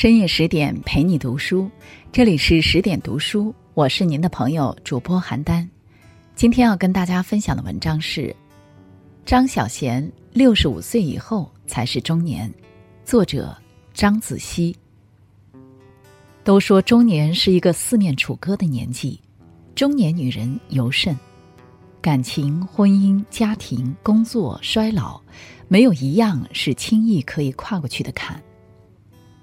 深夜十点陪你读书，这里是十点读书，我是您的朋友主播邯郸。今天要跟大家分享的文章是张小娴六十五岁以后才是中年，作者张子熙。都说中年是一个四面楚歌的年纪，中年女人尤甚，感情、婚姻、家庭、工作、衰老，没有一样是轻易可以跨过去的坎。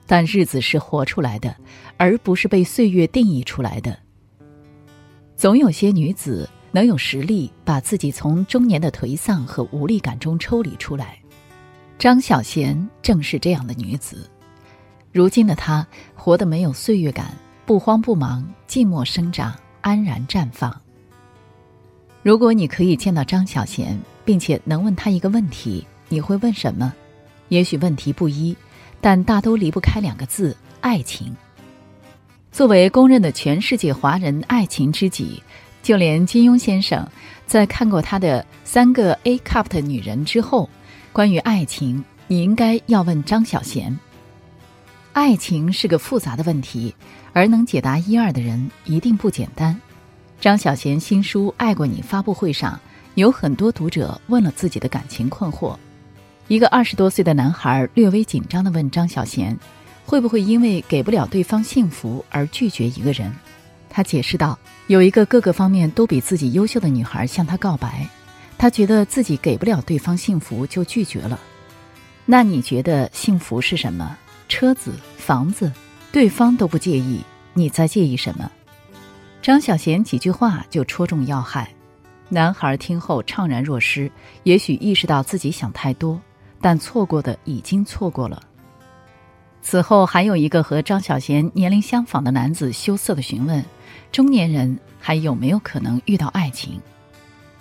但日子是活出来的，而不是被岁月定义出来的。总有些女子能有实力把自己从中年的颓丧和无力感中抽离出来。张小娴正是这样的女子。如今的她活得没有岁月感，不慌不忙，静默生长，安然绽放。如果你可以见到张小娴，并且能问她一个问题，你会问什么？也许问题不一。但大都离不开两个字：爱情。作为公认的全世界华人爱情知己，就连金庸先生在看过他的三个 A cup 的女人之后，关于爱情，你应该要问张小娴。爱情是个复杂的问题，而能解答一二的人一定不简单。张小娴新书《爱过你》发布会上，有很多读者问了自己的感情困惑。一个二十多岁的男孩略微紧张地问张小娴：“会不会因为给不了对方幸福而拒绝一个人？”他解释道：“有一个各个方面都比自己优秀的女孩向他告白，他觉得自己给不了对方幸福就拒绝了。那你觉得幸福是什么？车子、房子，对方都不介意，你在介意什么？”张小娴几句话就戳中要害，男孩听后怅然若失，也许意识到自己想太多。但错过的已经错过了。此后还有一个和张小娴年龄相仿的男子羞涩的询问：“中年人还有没有可能遇到爱情？”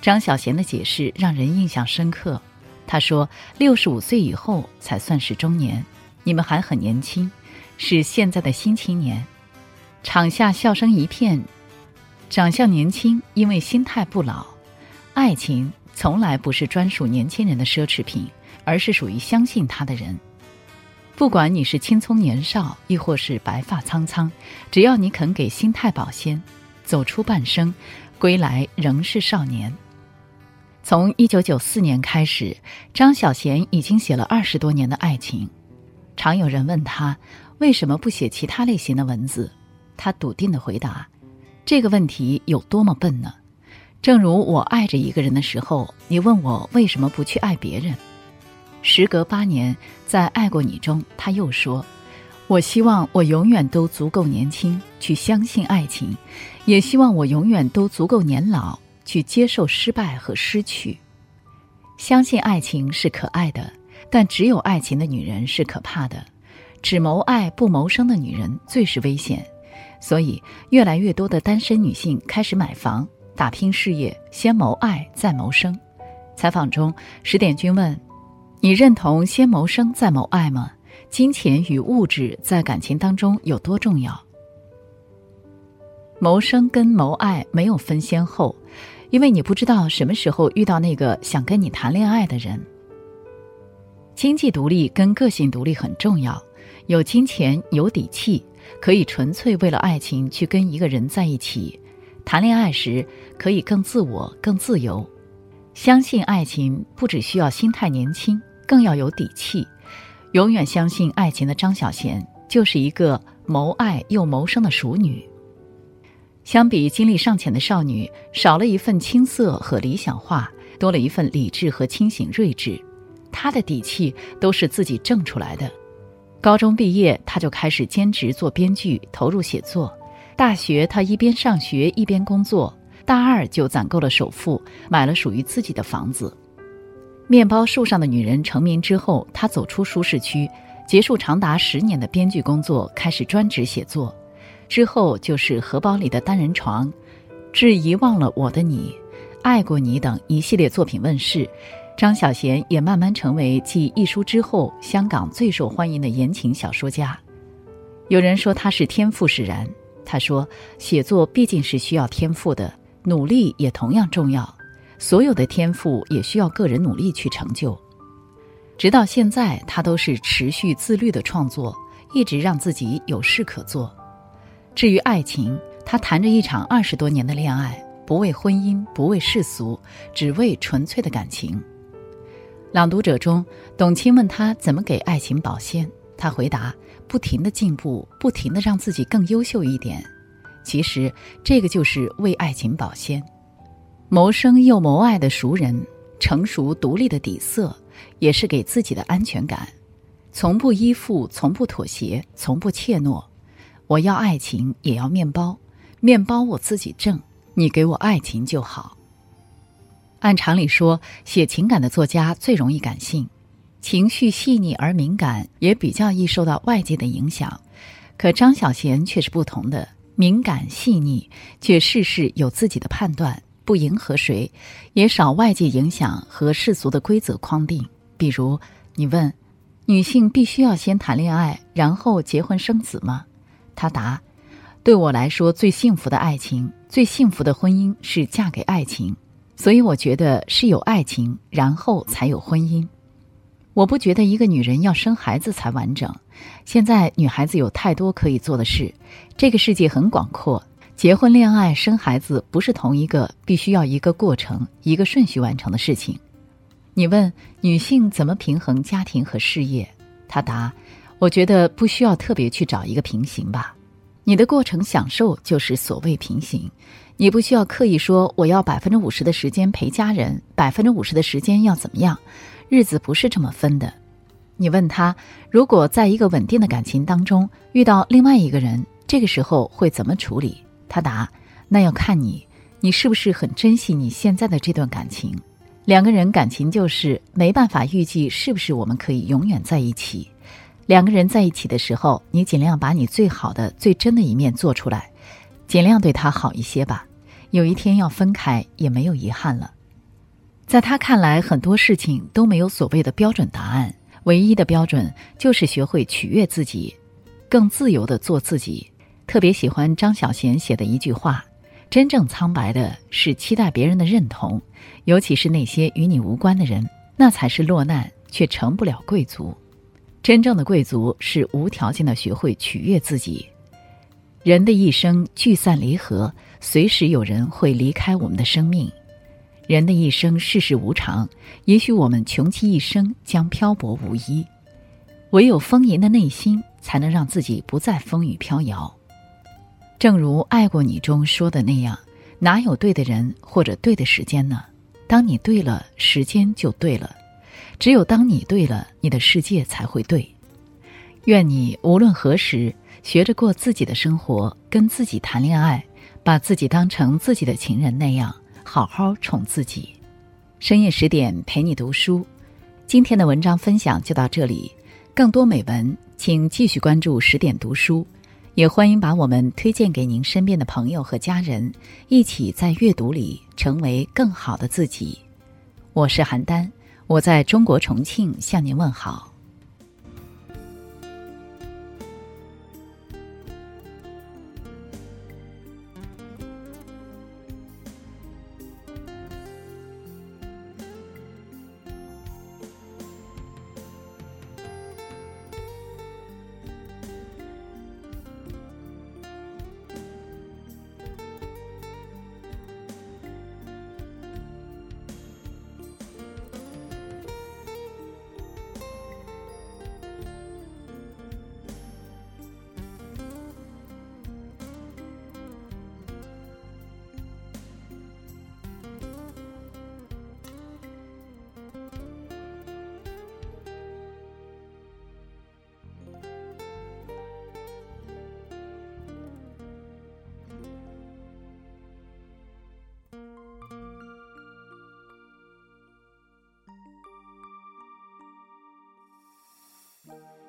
张小娴的解释让人印象深刻。他说：“六十五岁以后才算是中年，你们还很年轻，是现在的新青年。”场下笑声一片。长相年轻，因为心态不老。爱情从来不是专属年轻人的奢侈品。而是属于相信他的人。不管你是青葱年少，亦或是白发苍苍，只要你肯给心态保鲜，走出半生，归来仍是少年。从一九九四年开始，张小娴已经写了二十多年的爱情。常有人问他为什么不写其他类型的文字，他笃定的回答：“这个问题有多么笨呢？正如我爱着一个人的时候，你问我为什么不去爱别人。”时隔八年，在《爱过你》中，他又说：“我希望我永远都足够年轻，去相信爱情；也希望我永远都足够年老，去接受失败和失去。相信爱情是可爱的，但只有爱情的女人是可怕的。只谋爱不谋生的女人最是危险。所以，越来越多的单身女性开始买房、打拼事业，先谋爱再谋生。”采访中，十点君问。你认同先谋生再谋爱吗？金钱与物质在感情当中有多重要？谋生跟谋爱没有分先后，因为你不知道什么时候遇到那个想跟你谈恋爱的人。经济独立跟个性独立很重要，有金钱有底气，可以纯粹为了爱情去跟一个人在一起，谈恋爱时可以更自我、更自由。相信爱情不只需要心态年轻，更要有底气。永远相信爱情的张小娴，就是一个谋爱又谋生的熟女。相比经历尚浅的少女，少了一份青涩和理想化，多了一份理智和清醒睿智。她的底气都是自己挣出来的。高中毕业，她就开始兼职做编剧，投入写作。大学，她一边上学一边工作。大二就攒够了首付，买了属于自己的房子。面包树上的女人成名之后，她走出舒适区，结束长达十年的编剧工作，开始专职写作。之后就是荷包里的单人床，致遗忘了我的你，爱过你等一系列作品问世。张小娴也慢慢成为继一书之后香港最受欢迎的言情小说家。有人说她是天赋使然，她说写作毕竟是需要天赋的。努力也同样重要，所有的天赋也需要个人努力去成就。直到现在，他都是持续自律的创作，一直让自己有事可做。至于爱情，他谈着一场二十多年的恋爱，不为婚姻，不为世俗，只为纯粹的感情。朗读者中，董卿问他怎么给爱情保鲜，他回答：不停的进步，不停的让自己更优秀一点。其实，这个就是为爱情保鲜。谋生又谋爱的熟人，成熟独立的底色，也是给自己的安全感。从不依附，从不妥协，从不怯懦。我要爱情，也要面包，面包我自己挣，你给我爱情就好。按常理说，写情感的作家最容易感性，情绪细腻而敏感，也比较易受到外界的影响。可张小娴却是不同的，敏感细腻，却事事有自己的判断，不迎合谁，也少外界影响和世俗的规则框定。比如，你问，女性必须要先谈恋爱，然后结婚生子吗？她答：“对我来说，最幸福的爱情，最幸福的婚姻是嫁给爱情。所以，我觉得是有爱情，然后才有婚姻。我不觉得一个女人要生孩子才完整。现在女孩子有太多可以做的事，这个世界很广阔。结婚、恋爱、生孩子不是同一个必须要一个过程、一个顺序完成的事情。你问女性怎么平衡家庭和事业，她答。”我觉得不需要特别去找一个平行吧，你的过程享受就是所谓平行，你不需要刻意说我要百分之五十的时间陪家人，百分之五十的时间要怎么样，日子不是这么分的。你问他，如果在一个稳定的感情当中遇到另外一个人，这个时候会怎么处理？他答：那要看你，你是不是很珍惜你现在的这段感情。两个人感情就是没办法预计是不是我们可以永远在一起。两个人在一起的时候，你尽量把你最好的、最真的一面做出来，尽量对他好一些吧。有一天要分开，也没有遗憾了。在他看来，很多事情都没有所谓的标准答案，唯一的标准就是学会取悦自己，更自由的做自己。特别喜欢张小娴写的一句话：“真正苍白的是期待别人的认同，尤其是那些与你无关的人，那才是落难却成不了贵族。”真正的贵族是无条件的学会取悦自己。人的一生聚散离合，随时有人会离开我们的生命。人的一生世事无常，也许我们穷其一生将漂泊无依。唯有丰盈的内心，才能让自己不再风雨飘摇。正如《爱过你》中说的那样，哪有对的人或者对的时间呢？当你对了，时间就对了。只有当你对了，你的世界才会对。愿你无论何时，学着过自己的生活，跟自己谈恋爱，把自己当成自己的情人那样，好好宠自己。深夜十点陪你读书，今天的文章分享就到这里。更多美文，请继续关注十点读书，也欢迎把我们推荐给您身边的朋友和家人，一起在阅读里成为更好的自己。我是邯郸。我在中国重庆向您问好。Bye.